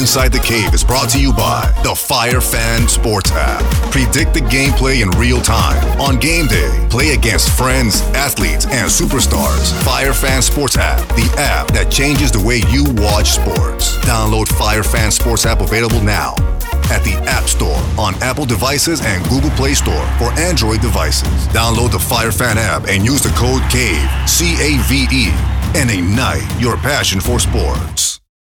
Inside the Cave is brought to you by the FireFan Sports app. Predict the gameplay in real time on game day. Play against friends, athletes, and superstars. FireFan Sports app, the app that changes the way you watch sports. Download FireFan Sports app available now at the App Store on Apple devices and Google Play Store for Android devices. Download the FireFan app and use the code CAVE, C A V E, and ignite your passion for sports.